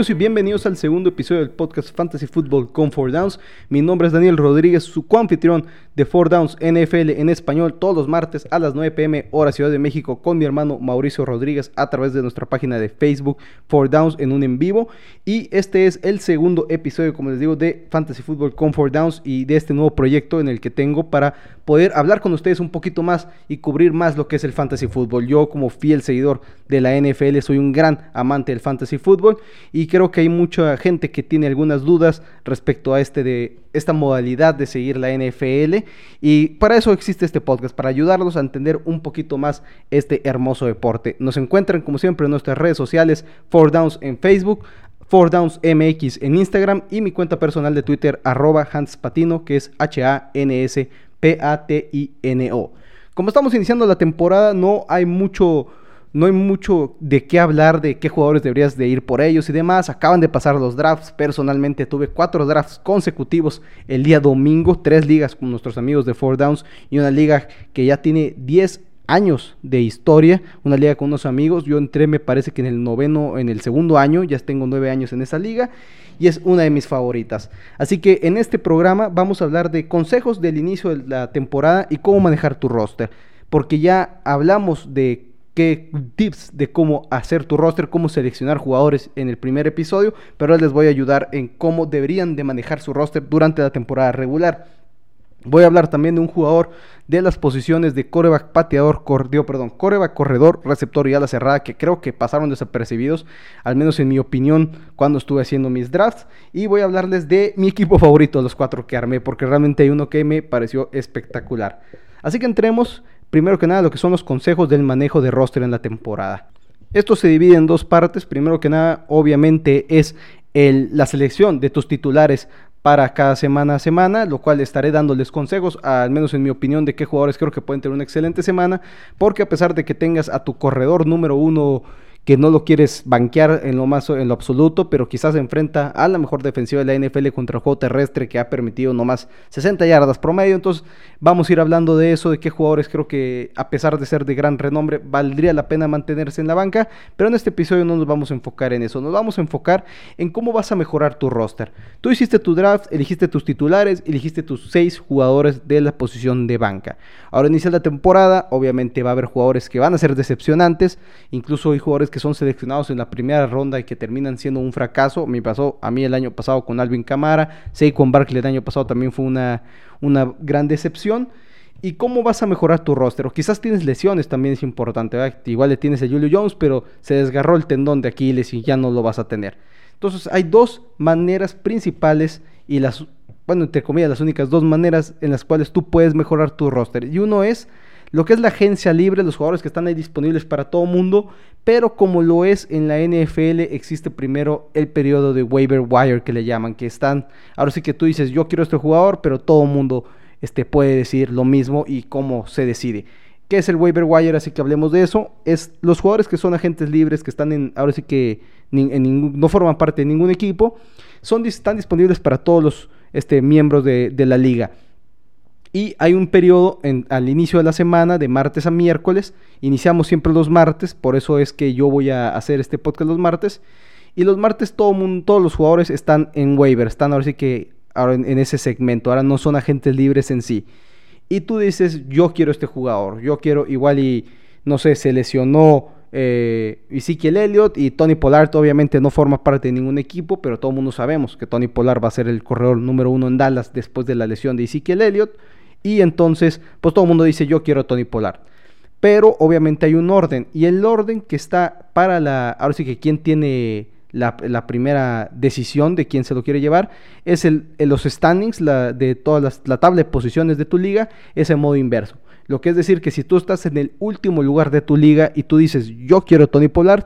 Amigos y bienvenidos al segundo episodio del podcast Fantasy Football con 4Downs. Mi nombre es Daniel Rodríguez, su coanfitrión de 4Downs NFL en español todos los martes a las 9 pm hora Ciudad de México con mi hermano Mauricio Rodríguez a través de nuestra página de Facebook 4Downs en un en vivo. Y este es el segundo episodio, como les digo, de Fantasy Football con 4Downs y de este nuevo proyecto en el que tengo para poder hablar con ustedes un poquito más y cubrir más lo que es el Fantasy Football. Yo como fiel seguidor de la NFL soy un gran amante del Fantasy Football y creo que hay mucha gente que tiene algunas dudas respecto a este de esta modalidad de seguir la NFL y para eso existe este podcast para ayudarlos a entender un poquito más este hermoso deporte. Nos encuentran como siempre en nuestras redes sociales 4Downs en Facebook, 4Downs MX en Instagram y mi cuenta personal de Twitter arroba Hans Patino que es H A N S P A T I N O. Como estamos iniciando la temporada no hay mucho no hay mucho de qué hablar, de qué jugadores deberías de ir por ellos y demás. Acaban de pasar los drafts. Personalmente tuve cuatro drafts consecutivos el día domingo, tres ligas con nuestros amigos de Four Downs y una liga que ya tiene 10 años de historia, una liga con unos amigos. Yo entré, me parece que en el noveno, en el segundo año, ya tengo nueve años en esa liga y es una de mis favoritas. Así que en este programa vamos a hablar de consejos del inicio de la temporada y cómo manejar tu roster, porque ya hablamos de qué tips de cómo hacer tu roster, cómo seleccionar jugadores en el primer episodio, pero les voy a ayudar en cómo deberían de manejar su roster durante la temporada regular. Voy a hablar también de un jugador de las posiciones de coreback pateador, perdón, coreback corredor, receptor y ala cerrada que creo que pasaron desapercibidos, al menos en mi opinión, cuando estuve haciendo mis drafts. Y voy a hablarles de mi equipo favorito, los cuatro que armé, porque realmente hay uno que me pareció espectacular. Así que entremos primero que nada lo que son los consejos del manejo de roster en la temporada. Esto se divide en dos partes. Primero que nada, obviamente, es el, la selección de tus titulares para cada semana a semana, lo cual estaré dándoles consejos, al menos en mi opinión, de qué jugadores creo que pueden tener una excelente semana, porque a pesar de que tengas a tu corredor número uno que no lo quieres banquear en lo más en lo absoluto, pero quizás enfrenta a la mejor defensiva de la NFL contra el juego terrestre que ha permitido nomás 60 yardas promedio. Entonces, vamos a ir hablando de eso, de qué jugadores creo que a pesar de ser de gran renombre, valdría la pena mantenerse en la banca, pero en este episodio no nos vamos a enfocar en eso, nos vamos a enfocar en cómo vas a mejorar tu roster. Tú hiciste tu draft, elegiste tus titulares, elegiste tus seis jugadores de la posición de banca. Ahora inicia la temporada, obviamente va a haber jugadores que van a ser decepcionantes, incluso hay jugadores que son seleccionados en la primera ronda y que terminan siendo un fracaso. Me pasó a mí el año pasado con Alvin Camara, con Barkley el año pasado también fue una, una gran decepción. ¿Y cómo vas a mejorar tu roster? O quizás tienes lesiones, también es importante. Igual le tienes a Julio Jones, pero se desgarró el tendón de Aquiles y ya no lo vas a tener. Entonces hay dos maneras principales y las, bueno, entre comillas, las únicas dos maneras en las cuales tú puedes mejorar tu roster. Y uno es lo que es la agencia libre, los jugadores que están ahí disponibles para todo mundo, pero como lo es en la NFL, existe primero el periodo de waiver wire que le llaman, que están, ahora sí que tú dices, yo quiero este jugador, pero todo mundo este, puede decir lo mismo y cómo se decide. ¿Qué es el waiver wire? Así que hablemos de eso. Es los jugadores que son agentes libres, que están en, ahora sí que no forman parte de ningún equipo, son, están disponibles para todos los este, miembros de, de la liga. Y hay un periodo al inicio de la semana, de martes a miércoles. Iniciamos siempre los martes, por eso es que yo voy a hacer este podcast los martes. Y los martes todo mundo, todos los jugadores están en waiver, están ahora sí que ahora en, ese segmento, ahora no son agentes libres en sí. Y tú dices, yo quiero este jugador, yo quiero igual y, no sé, se lesionó eh, Ezekiel Elliott y Tony Pollard obviamente no forma parte de ningún equipo, pero todo el mundo sabemos que Tony Pollard va a ser el corredor número uno en Dallas después de la lesión de Ezekiel Elliott. Y entonces, pues todo el mundo dice, yo quiero a Tony Pollard. Pero obviamente hay un orden. Y el orden que está para la... Ahora sí que quién tiene la, primera decisión de quién se lo quiere llevar es el, los standings la, de todas las, la tabla de posiciones de tu liga, es en modo inverso. Lo que es decir que si tú estás en el último lugar de tu liga y tú dices, yo quiero a Tony Pollard,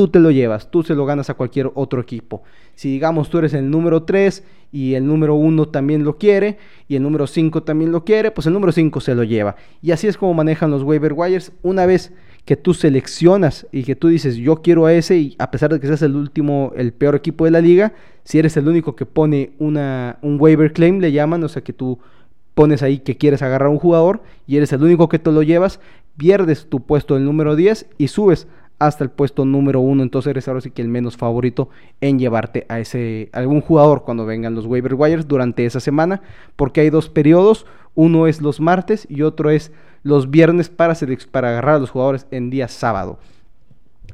tú te lo llevas, tú se lo ganas a cualquier otro equipo. Si digamos tú eres el número 3 y el número 1 también lo quiere y el número 5 también lo quiere, pues el número 5 se lo lleva. Y así es como manejan los waiver wires. Una vez que tú seleccionas y que tú dices yo quiero a ese y a pesar de que seas el último, el peor equipo de la liga, si eres el único que pone una, un waiver claim, le llaman, o sea que tú pones ahí que quieres agarrar a un jugador y eres el único que te lo llevas, pierdes tu puesto del número 10 y subes hasta el puesto número uno. Entonces eres ahora sí que el menos favorito en llevarte a ese algún jugador cuando vengan los waiver wires durante esa semana, porque hay dos periodos. Uno es los martes y otro es los viernes para, para agarrar a los jugadores en día sábado.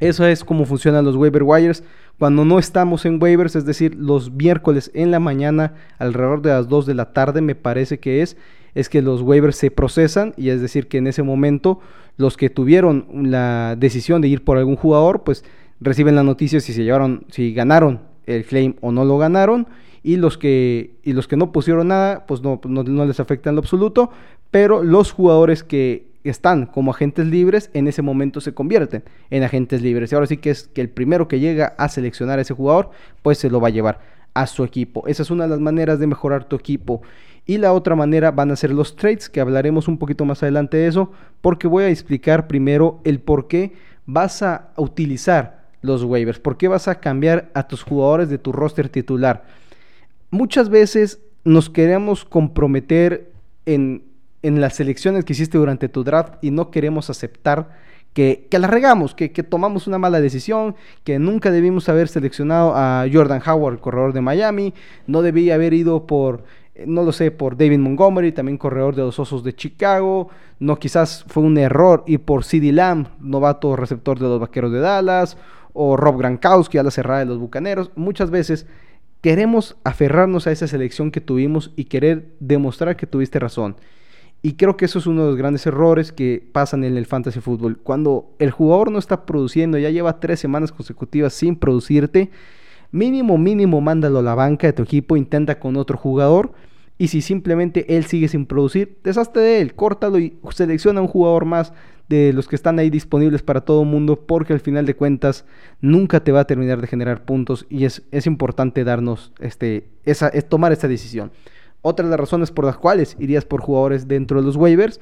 Eso es como funcionan los waiver wires. Cuando no estamos en waivers, es decir, los miércoles en la mañana, alrededor de las 2 de la tarde, me parece que es, es que los waivers se procesan y es decir que en ese momento los que tuvieron la decisión de ir por algún jugador, pues reciben la noticia si se llevaron, si ganaron el claim o no lo ganaron y los que y los que no pusieron nada, pues no, no, no les afecta en lo absoluto, pero los jugadores que están como agentes libres, en ese momento se convierten en agentes libres. Y ahora sí que es que el primero que llega a seleccionar a ese jugador, pues se lo va a llevar a su equipo. Esa es una de las maneras de mejorar tu equipo. Y la otra manera van a ser los trades, que hablaremos un poquito más adelante de eso, porque voy a explicar primero el por qué vas a utilizar los waivers, por qué vas a cambiar a tus jugadores de tu roster titular. Muchas veces nos queremos comprometer en en las selecciones que hiciste durante tu draft y no queremos aceptar que, que la regamos, que, que, tomamos una mala decisión, que nunca debimos haber seleccionado a Jordan Howard, corredor de Miami, no debía haber ido por, no lo sé, por David Montgomery, también corredor de los Osos de Chicago, no quizás fue un error ir por CD Lamb, novato receptor de los Vaqueros de Dallas, o Rob Gronkowski a la cerrada de los Bucaneros, muchas veces queremos aferrarnos a esa selección que tuvimos y querer demostrar que tuviste razón. Y creo que eso es uno de los grandes errores que pasan en el fantasy fútbol. Cuando el jugador no está produciendo, ya lleva tres semanas consecutivas sin producirte, mínimo, mínimo, mándalo a la banca de tu equipo, intenta con otro jugador. Y si simplemente él sigue sin producir, deshazte de él, córtalo y selecciona un jugador más de los que están ahí disponibles para todo el mundo, porque al final de cuentas nunca te va a terminar de generar puntos y es, es importante darnos este, esa, es tomar esa decisión. Otra de las razones por las cuales irías por jugadores dentro de los waivers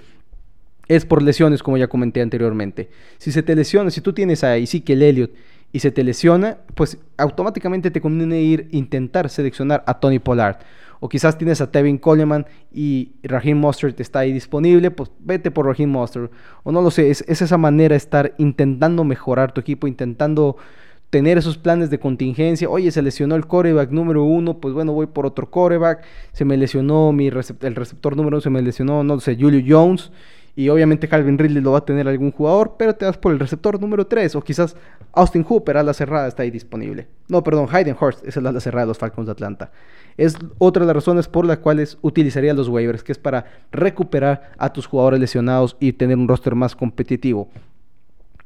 es por lesiones, como ya comenté anteriormente. Si se te lesiona, si tú tienes a Ezekiel Elliott y se te lesiona, pues automáticamente te conviene ir intentar seleccionar a Tony Pollard. O quizás tienes a Tevin Coleman y Raheem Mostert está ahí disponible, pues vete por Raheem Mostert. O no lo sé, es, es esa manera de estar intentando mejorar tu equipo, intentando tener esos planes de contingencia. Oye, se lesionó el coreback número uno, pues bueno, voy por otro coreback. Se me lesionó mi el receptor número uno, se me lesionó, no sé, Julio Jones. Y obviamente Calvin Ridley lo va a tener algún jugador, pero te das por el receptor número 3. O quizás Austin Hooper a la cerrada está ahí disponible. No, perdón, Hayden Hurst es el la cerrada de los Falcons de Atlanta. Es otra de las razones por las cuales utilizaría los waivers, que es para recuperar a tus jugadores lesionados y tener un roster más competitivo.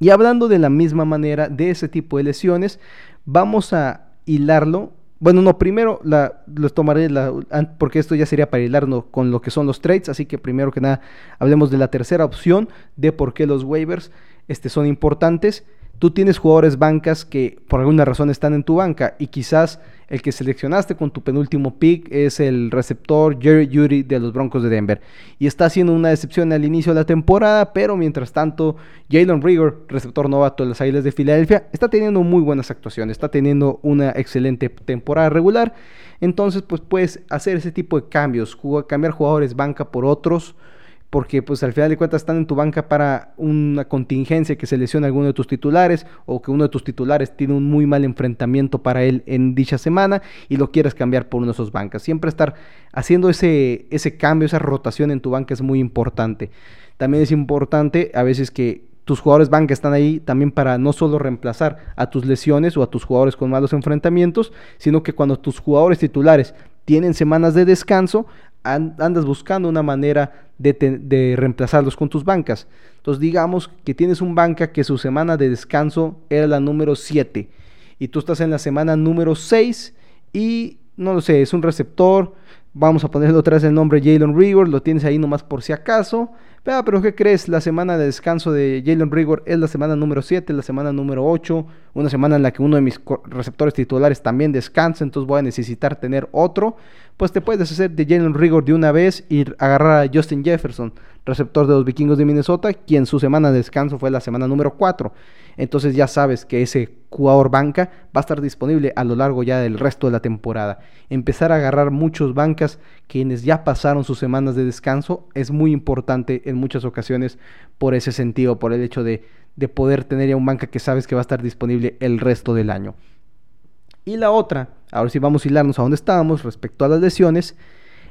Y hablando de la misma manera de ese tipo de lesiones, vamos a hilarlo. Bueno, no, primero la, los tomaré, la, porque esto ya sería para hilarlo con lo que son los trades, así que primero que nada hablemos de la tercera opción, de por qué los waivers este, son importantes. Tú tienes jugadores bancas que por alguna razón están en tu banca y quizás el que seleccionaste con tu penúltimo pick es el receptor Jerry Judy de los Broncos de Denver. Y está haciendo una decepción al inicio de la temporada, pero mientras tanto, Jalen Rigor, receptor novato de las Águilas de Filadelfia, está teniendo muy buenas actuaciones, está teniendo una excelente temporada regular. Entonces, pues puedes hacer ese tipo de cambios, cambiar jugadores banca por otros porque pues al final de cuentas están en tu banca para una contingencia que se lesione alguno de tus titulares o que uno de tus titulares tiene un muy mal enfrentamiento para él en dicha semana y lo quieres cambiar por uno de esos bancas. Siempre estar haciendo ese, ese cambio, esa rotación en tu banca es muy importante. También es importante a veces que tus jugadores banca están ahí también para no solo reemplazar a tus lesiones o a tus jugadores con malos enfrentamientos, sino que cuando tus jugadores titulares tienen semanas de descanso, andas buscando una manera de, reemplazarlos con tus bancas. Entonces digamos que tienes un banca que su semana de descanso era la número 7 y tú estás en la semana número 6 y no lo sé, es un receptor, vamos a ponerle otra vez el nombre Jalen Rigor, lo tienes ahí nomás por si acaso, pero, ¿qué crees? La semana de descanso de Jalen Rigor es la semana número 7, la semana número 8, una semana en la que uno de mis receptores titulares también descansa, entonces voy a necesitar tener otro pues te puedes deshacer de Jalen Rigor de una vez y agarrar a Justin Jefferson, receptor de los vikingos de Minnesota, quien su semana de descanso fue la semana número 4. Entonces ya sabes que ese jugador banca va a estar disponible a lo largo ya del resto de la temporada. Empezar a agarrar muchos bancas quienes ya pasaron sus semanas de descanso es muy importante muchas ocasiones por ese sentido, por el hecho de de poder tener ya un banca que sabes que va a estar disponible el resto del año. Y la otra, ahora sí vamos a hilarnos a donde estábamos respecto a las lesiones,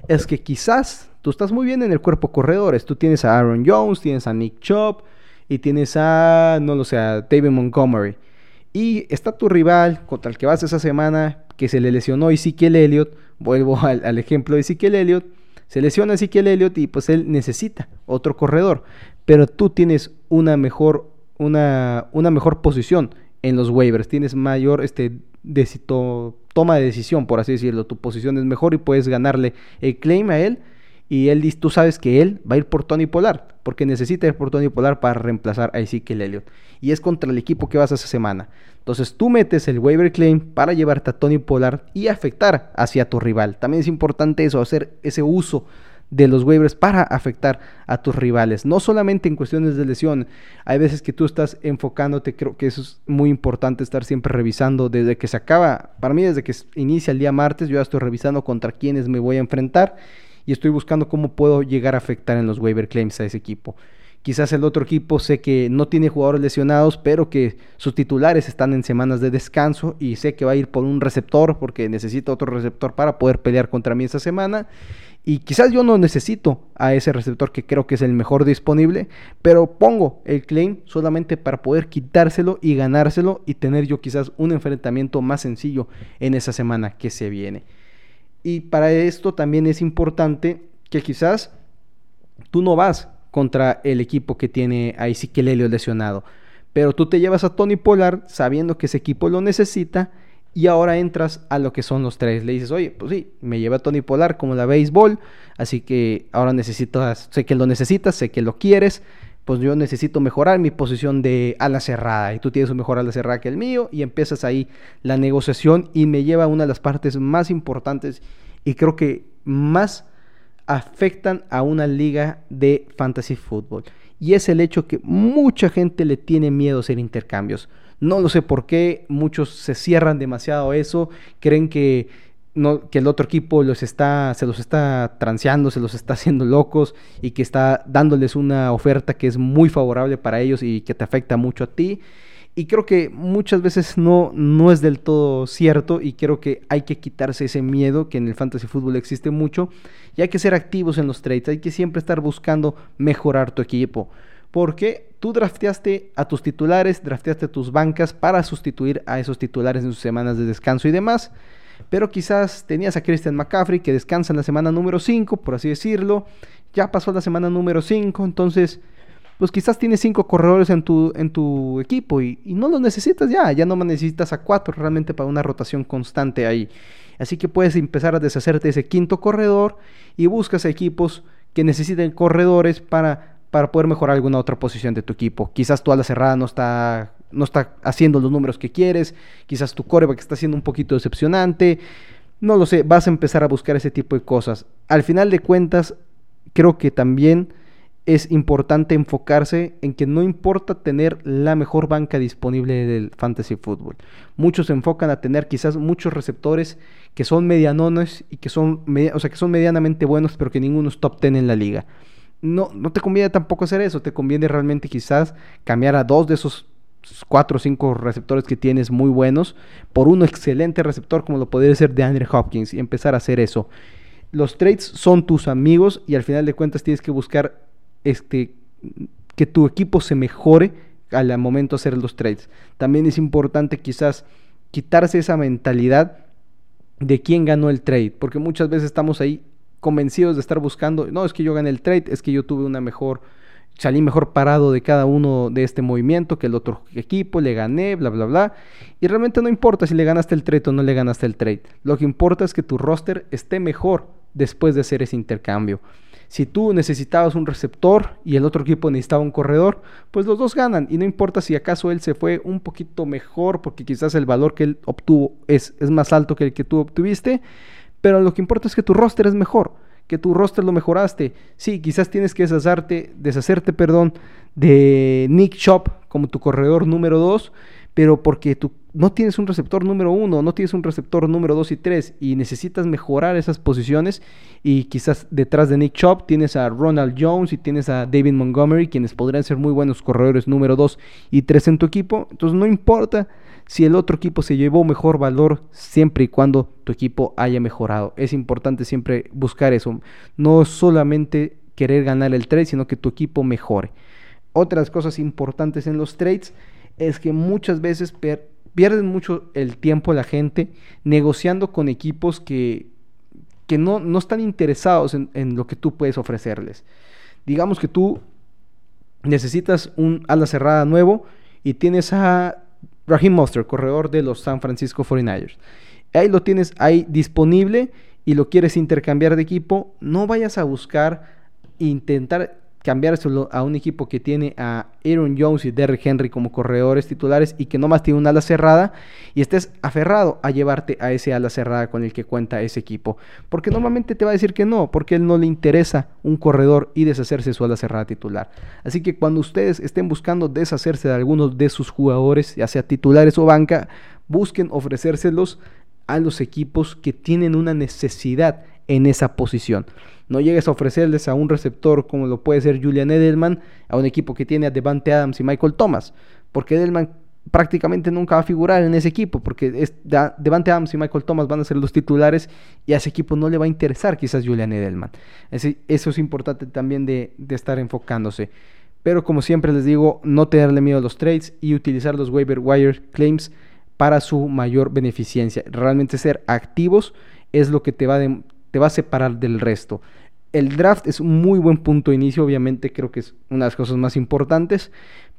es que quizás tú estás muy bien en el cuerpo corredores. Tú tienes a Aaron Jones, tienes a Nick Chubb y tienes a, no lo sé, a David Montgomery. Y está tu rival contra el que vas esa semana, que se le lesionó Ezekiel Elliott. Vuelvo al, ejemplo de Ezekiel Elliott. Se lesiona Ezekiel Elliott y pues él necesita otro corredor. Pero tú tienes una mejor, una, una mejor posición en los waivers. Tienes mayor este, toma de decisión, por así decirlo. Tu posición es mejor y puedes ganarle el claim a él. Y él dice, tú sabes que él va a ir por Tony Polar, porque necesita ir por Tony Polar para reemplazar a Ezekiel Elliott. Y es contra el equipo que vas esa semana. Entonces tú metes el waiver claim para llevarte a Tony Polar y afectar hacia tu rival. También es importante eso, hacer ese uso de los waivers para afectar a tus rivales. No solamente en cuestiones de lesión. Hay veces que tú estás enfocándote, creo que eso es muy importante estar siempre revisando desde que se acaba. Para mí desde que inicia el día martes yo ya estoy revisando contra quiénes me voy a enfrentar y estoy buscando cómo puedo llegar a afectar en los waiver claims a ese equipo. Quizás el otro equipo sé que no tiene jugadores lesionados, pero que sus titulares están en semanas de descanso y sé que va a ir por un receptor porque necesita otro receptor para poder pelear contra mí esa semana. Y quizás yo no necesito a ese receptor que creo que es el mejor disponible, pero pongo el claim solamente para poder quitárselo y ganárselo y tener yo quizás un enfrentamiento más sencillo en esa semana que se viene. Y para esto también es importante que quizás tú no vas contra el equipo que tiene a Ezequiel Helio lesionado, pero tú te llevas a Tony Pollard sabiendo que ese equipo lo necesita y ahora entras a lo que son los tres. Le dices, oye, pues sí, me lleva a Tony Polar como la béisbol, así que ahora necesitas, sé que lo necesitas, sé que lo quieres, pues yo necesito mejorar mi posición de ala cerrada y tú tienes un mejor ala cerrada que el mío y empiezas ahí la negociación y me lleva a una de las partes más importantes y creo que más afectan a una liga de fantasy fútbol y es el hecho que mucha gente le tiene miedo a hacer intercambios. No lo sé por qué, muchos se cierran demasiado a eso, creen que, no, que el otro equipo los está, se los está transeando, se los está haciendo locos y que está dándoles una oferta que es muy favorable para ellos y que te afecta mucho a ti. Y creo que muchas veces no, no es del todo cierto y creo que hay que quitarse ese miedo que en el fantasy fútbol existe mucho y hay que ser activos en los trades, hay que siempre estar buscando mejorar tu equipo. Porque tú drafteaste a tus titulares, drafteaste a tus bancas para sustituir a esos titulares en sus semanas de descanso y demás. Pero quizás tenías a Christian McCaffrey que descansa en la semana número 5, por así decirlo. Ya pasó la semana número 5, entonces pues quizás tienes cinco corredores en tu, en tu equipo y, no los necesitas ya, ya no necesitas a cuatro realmente para una rotación constante ahí. Así que puedes empezar a deshacerte de ese quinto corredor y buscas equipos que necesiten corredores para para poder mejorar alguna otra posición de tu equipo. Quizás tu ala cerrada no está, no está haciendo los números que quieres, quizás tu coreback está siendo un poquito decepcionante, no lo sé, vas a empezar a buscar ese tipo de cosas. Al final de cuentas, creo que también es importante enfocarse en que no importa tener la mejor banca disponible del fantasy fútbol. Muchos se enfocan a tener quizás muchos receptores que son medianones y que son, o sea, que son medianamente buenos, pero que ninguno es top 10 en la liga no, no te conviene tampoco hacer eso, te conviene realmente quizás cambiar a dos de esos cuatro o cinco receptores que tienes muy buenos por uno excelente receptor como lo podría ser de Andrew Hopkins y empezar a hacer eso. Los trades son tus amigos y al final de cuentas tienes que buscar este, que tu equipo se mejore al momento de hacer los trades. También es importante quizás quitarse esa mentalidad de quién ganó el trade, porque muchas veces estamos ahí convencidos de estar buscando, no, es que yo gané el trade, es que yo tuve una mejor, salí mejor parado de cada uno de este movimiento que el otro equipo, le gané, bla, bla, bla. Y realmente no importa si le ganaste el trade o no le ganaste el trade. Lo que importa es que tu roster esté mejor después de hacer ese intercambio. Si tú necesitabas un receptor y el otro equipo necesitaba un corredor, pues los dos ganan. Y no importa si acaso él se fue un poquito mejor, porque quizás el valor que él obtuvo es, es más alto que el que tú obtuviste pero lo que importa es que tu roster es mejor, que tu roster lo mejoraste. Sí, quizás tienes que deshacerte, deshacerte perdón, de Nick Shop como tu corredor número 2, pero porque tú no tienes un receptor número uno, no tienes un receptor número dos y tres y necesitas mejorar esas posiciones y quizás detrás de Nick Chubb tienes a Ronald Jones y tienes a David Montgomery, quienes podrían ser muy buenos corredores número dos y tres en tu equipo, entonces no importa si el otro equipo se llevó mejor valor siempre y cuando tu equipo haya mejorado. Es importante siempre buscar eso, no solamente querer ganar el trade, sino que tu equipo mejore. Otras cosas importantes en los trades es que muchas veces pierden mucho el tiempo la gente negociando con equipos que, que no, no, están interesados en, en, lo que tú puedes ofrecerles. Digamos que tú necesitas un ala cerrada nuevo y tienes a Raheem Monster, corredor de los San Francisco 49ers. Ahí lo tienes ahí disponible y lo quieres intercambiar de equipo, no vayas a buscar intentar cambiárselo a un equipo que tiene a Aaron Jones y Derrick Henry como corredores titulares y que nomás tiene un ala cerrada y estés aferrado a llevarte a ese ala cerrada con el que cuenta ese equipo. Porque normalmente te va a decir que no, porque él no le interesa un corredor y deshacerse de su ala cerrada titular. Así que cuando ustedes estén buscando deshacerse de algunos de sus jugadores, ya sea titulares o banca, busquen ofrecérselos a los equipos que tienen una necesidad en esa posición. No llegues a ofrecerles a un receptor como lo puede ser Julian Edelman, a un equipo que tiene a Devante Adams y Michael Thomas, porque Edelman prácticamente nunca va a figurar en ese equipo, porque es, Devante Adams y Michael Thomas van a ser los titulares y a ese equipo no le va a interesar quizás Julian Edelman. eso es importante también de, de estar enfocándose. Pero como siempre les digo, no tenerle miedo a los trades y utilizar los waiver wire claims para su mayor beneficencia. Realmente ser activos es lo que te va, de, te va a separar del resto. El draft es un muy buen punto de inicio, obviamente creo que es una de las cosas más importantes,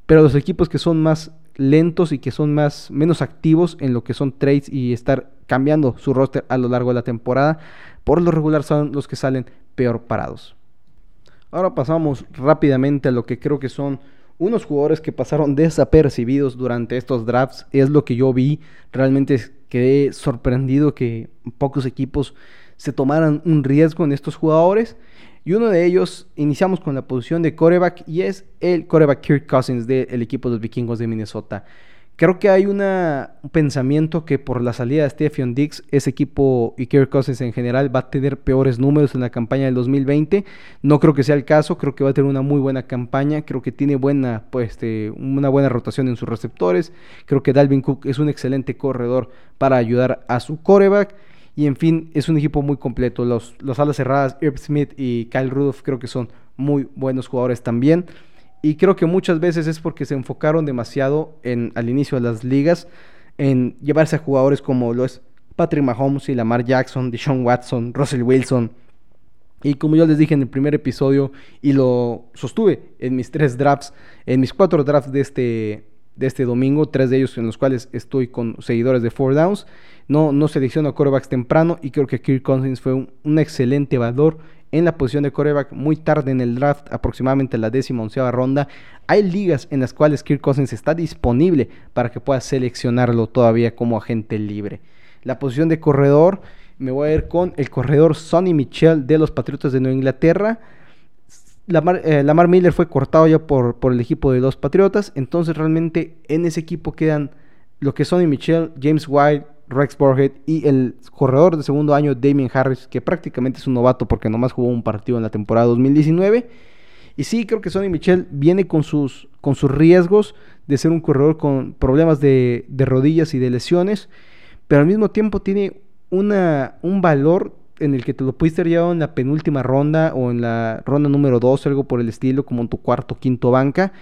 pero los equipos que son más lentos y que son más menos activos en lo que son trades y estar cambiando su roster a lo largo de la temporada, por lo regular son los que salen peor parados. Ahora pasamos rápidamente a lo que creo que son unos jugadores que pasaron desapercibidos durante estos drafts. Es lo que yo vi. Realmente quedé sorprendido que pocos equipos se tomaran un riesgo en estos jugadores. Y uno de ellos, iniciamos con la posición de coreback y es el coreback Kirk Cousins del equipo de los vikingos de Minnesota. Creo que hay un pensamiento que por la salida de Stephen Dix, ese equipo y Kirk Cousins en general va a tener peores números en la campaña del 2020. No creo que sea el caso, creo que va a tener una muy buena campaña, creo que tiene buena, pues, este, una buena rotación en sus receptores. Creo que Dalvin Cook es un excelente corredor para ayudar a su coreback. Y en fin, es un equipo muy completo. Los, los alas cerradas, Irv Smith y Kyle Rudolph, creo que son muy buenos jugadores también. Y creo que muchas veces es porque se enfocaron demasiado en, al inicio de las ligas en llevarse a jugadores como lo Patrick Mahomes y Lamar Jackson, Deshaun Watson, Russell Wilson. Y como yo les dije en el primer episodio y lo sostuve en mis tres drafts, en mis cuatro drafts de este, de este domingo, tres de ellos en los cuales estoy con seguidores de Four Downs. No, no selecciono corebacks temprano y creo que Kirk Cousins fue un, excelente valor en la posición de coreback muy tarde en el draft, aproximadamente la décima onceava ronda. Hay ligas en las cuales Kirk Cousins está disponible para que puedas seleccionarlo todavía como agente libre. La posición de corredor, me voy a ir con el corredor Sonny Michel de los Patriotas de Nueva Inglaterra. Lamar, eh, Lamar Miller fue cortado ya por, por, el equipo de los Patriotas, entonces realmente en ese equipo quedan lo que Sonny Michel, James White, Rex Burhead y el corredor de segundo año Damien Harris, que prácticamente es un novato porque nomás jugó un partido en la temporada 2019. Y sí, creo que Sonny Michel viene con sus, con sus riesgos de ser un corredor con problemas de, de rodillas y de lesiones, pero al mismo tiempo tiene una, un valor en el que te lo pudiste haber en la penúltima ronda o en la ronda número 2, algo por el estilo, como en tu cuarto quinto banca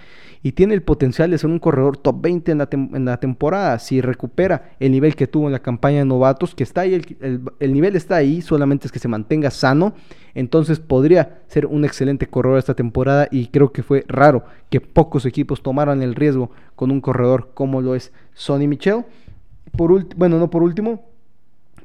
y tiene el potencial de ser un corredor top 20 en la, en la temporada. Si recupera el nivel que tuvo en la campaña de novatos, que está ahí, el, el, nivel está ahí, solamente es que se mantenga sano, entonces podría ser un excelente corredor esta temporada y creo que fue raro que pocos equipos tomaran el riesgo con un corredor como lo es Sonny Michel. Por bueno, no por último,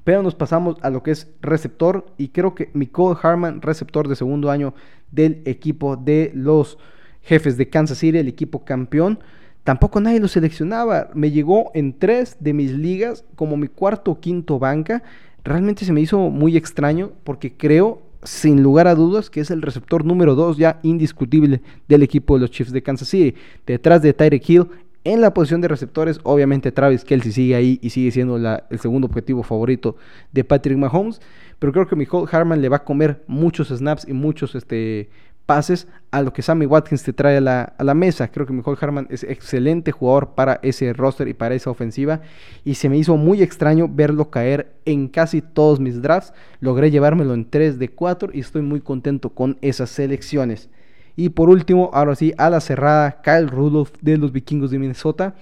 pero nos pasamos a lo que es receptor y creo que Nicole Harman, receptor de segundo año del equipo de los jefes de Kansas City, el equipo campeón. Tampoco nadie lo seleccionaba. Me llegó en tres de mis ligas como mi cuarto o quinto banca. Realmente se me hizo muy extraño porque creo, sin lugar a dudas, que es el receptor número dos ya indiscutible del equipo de los Chiefs de Kansas City. Detrás de Tyreek Hill, En la posición de receptores, obviamente Travis Kelsey sigue ahí y sigue siendo el segundo objetivo favorito de Patrick Mahomes. Pero creo que Michael Harman le va a comer muchos snaps y muchos este, pases a lo que Sammy Watkins te trae a la, mesa. Creo que Michael Harman es excelente jugador para ese roster y para esa ofensiva. Y se me hizo muy extraño verlo caer en casi todos mis drafts. Logré llevármelo en 3 de 4 y estoy muy contento con esas selecciones. Y por último, ahora sí, a la cerrada, Kyle Rudolph de los vikingos de Minnesota.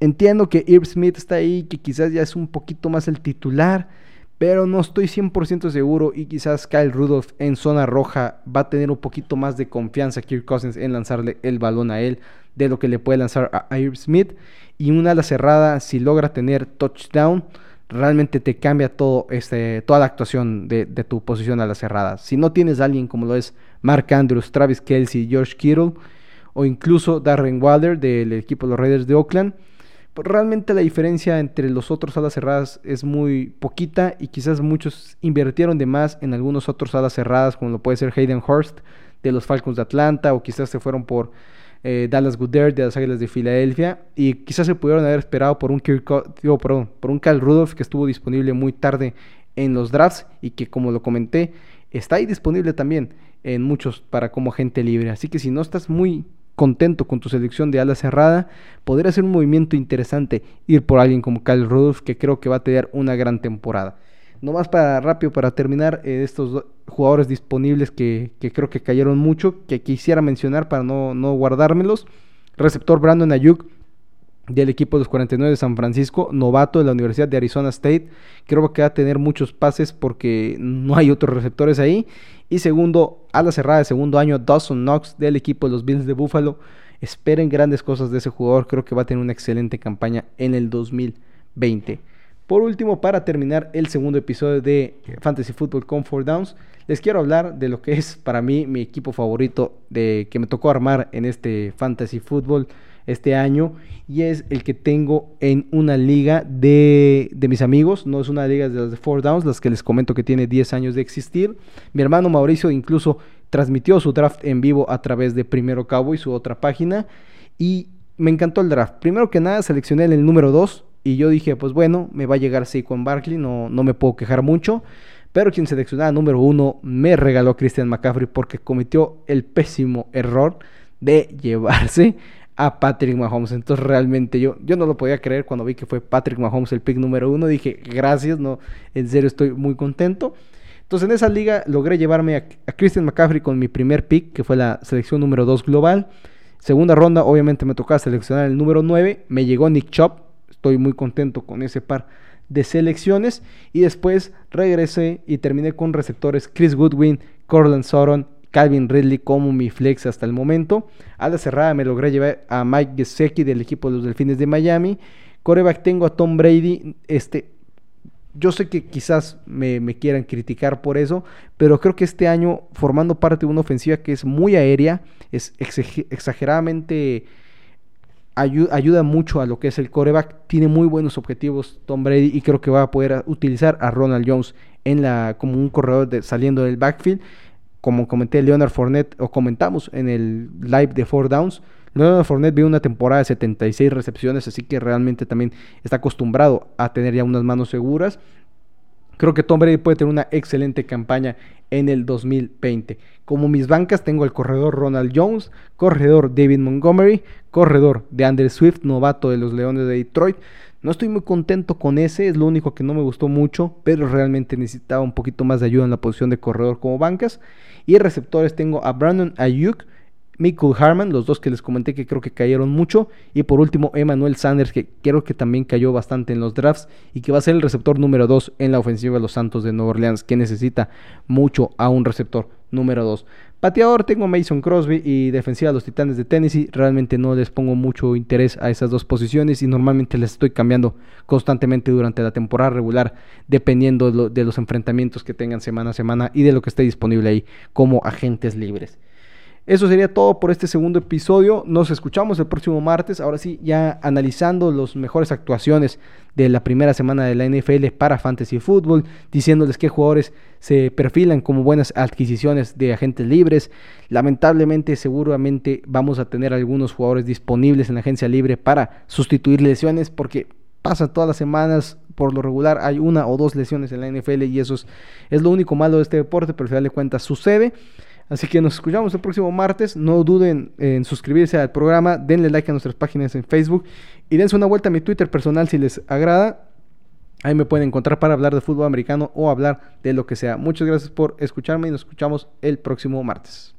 Entiendo que Irv Smith está ahí, que quizás ya es un poquito más el titular, pero no estoy 100% seguro y quizás Kyle Rudolph en zona roja va a tener un poquito más de confianza Kirk Cousins en lanzarle el balón a él de lo que le puede lanzar a Irv Smith. Y una ala cerrada, si logra tener touchdown, realmente te cambia todo este, toda la actuación de, tu posición a la cerrada. Si no tienes a alguien como lo es Mark Andrews, Travis Kelsey, George Kittle o incluso Darren Waller del equipo de los Raiders de Oakland, pues realmente la diferencia entre los otros alas cerradas es muy poquita y quizás muchos invirtieron de más en algunos otros alas cerradas como lo puede ser Hayden Hurst de los Falcons de Atlanta o quizás se fueron por eh, Dallas Goodert de las Águilas de Filadelfia y quizás se pudieron haber esperado por un por un Cal Rudolph que estuvo disponible muy tarde en los drafts y que como lo comenté está ahí disponible también en muchos para como gente libre. Así que si no estás muy contento con tu selección de ala cerrada, podría ser un movimiento interesante ir por alguien como Cal Rudolph que creo que va a tener una gran temporada. No más para rápido, para terminar, eh, estos jugadores disponibles que, creo que cayeron mucho, que quisiera mencionar para no, no guardármelos. Receptor Brandon Ayuk del equipo de los 49 de San Francisco, novato de la Universidad de Arizona State. Creo que va a tener muchos pases porque no hay otros receptores ahí. Y segundo, a la cerrada de segundo año, Dawson Knox del equipo de los Bills de Buffalo. Esperen grandes cosas de ese jugador. Creo que va a tener una excelente campaña en el 2020. Por último, para terminar el segundo episodio de Fantasy Football con Downs, les quiero hablar de lo que es para mí mi equipo favorito de que me tocó armar en este Fantasy Football este año y es el que tengo en una liga de, de, mis amigos, no es una liga de las de Four Downs, las que les comento que tiene 10 años de existir. Mi hermano Mauricio incluso transmitió su draft en vivo a través de Primero Cabo y su otra página y me encantó el draft. Primero que nada seleccioné el número 2 y yo dije, pues bueno, me va a llegar Saquon Barkley, no, no me puedo quejar mucho. Pero quien seleccionaba número uno me regaló a Christian McCaffrey porque cometió el pésimo error de llevarse a Patrick Mahomes. Entonces realmente yo, yo no lo podía creer cuando vi que fue Patrick Mahomes el pick número uno. Dije, gracias, no, en serio estoy muy contento. Entonces en esa liga logré llevarme a, Christian McCaffrey con mi primer pick, que fue la selección número 2 global. Segunda ronda, obviamente me tocaba seleccionar el número 9. Me llegó Nick Chop, estoy muy contento con ese par de selecciones. Y después regresé y terminé con receptores Chris Goodwin, Corland Sutton, Calvin Ridley como mi flex hasta el momento. A la cerrada me logré llevar a Mike Gesicki del equipo de los Delfines de Miami. Coreback tengo a Tom Brady. Este, yo sé que quizás me, me, quieran criticar por eso, pero creo que este año, formando parte de una ofensiva que es muy aérea, es exageradamente ayuda, mucho a lo que es el coreback. Tiene muy buenos objetivos Tom Brady y creo que va a poder utilizar a Ronald Jones en la, como un corredor de, saliendo del backfield. Como comenté, Leonard Fournette, o comentamos en el live de Four Downs, Leonard Fournette vio una temporada de 76 recepciones, así que realmente también está acostumbrado a tener ya unas manos seguras. Creo que Tom Brady puede tener una excelente campaña en el 2020. Como mis bancas tengo el corredor Ronald Jones, corredor David Montgomery, corredor de Andrew Swift, novato de los Leones de Detroit. No estoy muy contento con ese, es lo único que no me gustó mucho, pero realmente necesitaba un poquito más de ayuda en la posición de corredor como bancas. Y receptores tengo a Brandon Ayuk, Michael Harman, los dos que les comenté que creo que cayeron mucho. Y por último, Emmanuel Sanders, que creo que también cayó bastante en los drafts y que va a ser el receptor número 2 en la ofensiva de los Santos de Nueva Orleans, que necesita mucho a un receptor número 2. Pateador tengo Mason Crosby y defensiva de los Titanes de Tennessee. Realmente no les pongo mucho interés a esas dos posiciones y normalmente les estoy cambiando constantemente durante la temporada regular, dependiendo de, de los enfrentamientos que tengan semana a semana y de lo que esté disponible ahí como agentes libres. Eso sería todo por este segundo episodio. Nos escuchamos el próximo martes. Ahora sí, ya analizando las mejores actuaciones de la primera semana de la NFL para Fantasy Football, diciéndoles qué jugadores se perfilan como buenas adquisiciones de agentes libres. Lamentablemente, seguramente vamos a tener algunos jugadores disponibles en la agencia libre para sustituir lesiones porque pasan todas las semanas. Por lo regular hay una o dos lesiones en la NFL y eso es, es lo único malo de este deporte, pero al final de cuentas sucede. Así que nos escuchamos el próximo martes. No duden en suscribirse al programa, denle like a nuestras páginas en Facebook y dense una vuelta a mi Twitter personal si les agrada. Ahí me pueden encontrar para hablar de fútbol americano o hablar de lo que sea. Muchas gracias por escucharme y nos escuchamos el próximo martes.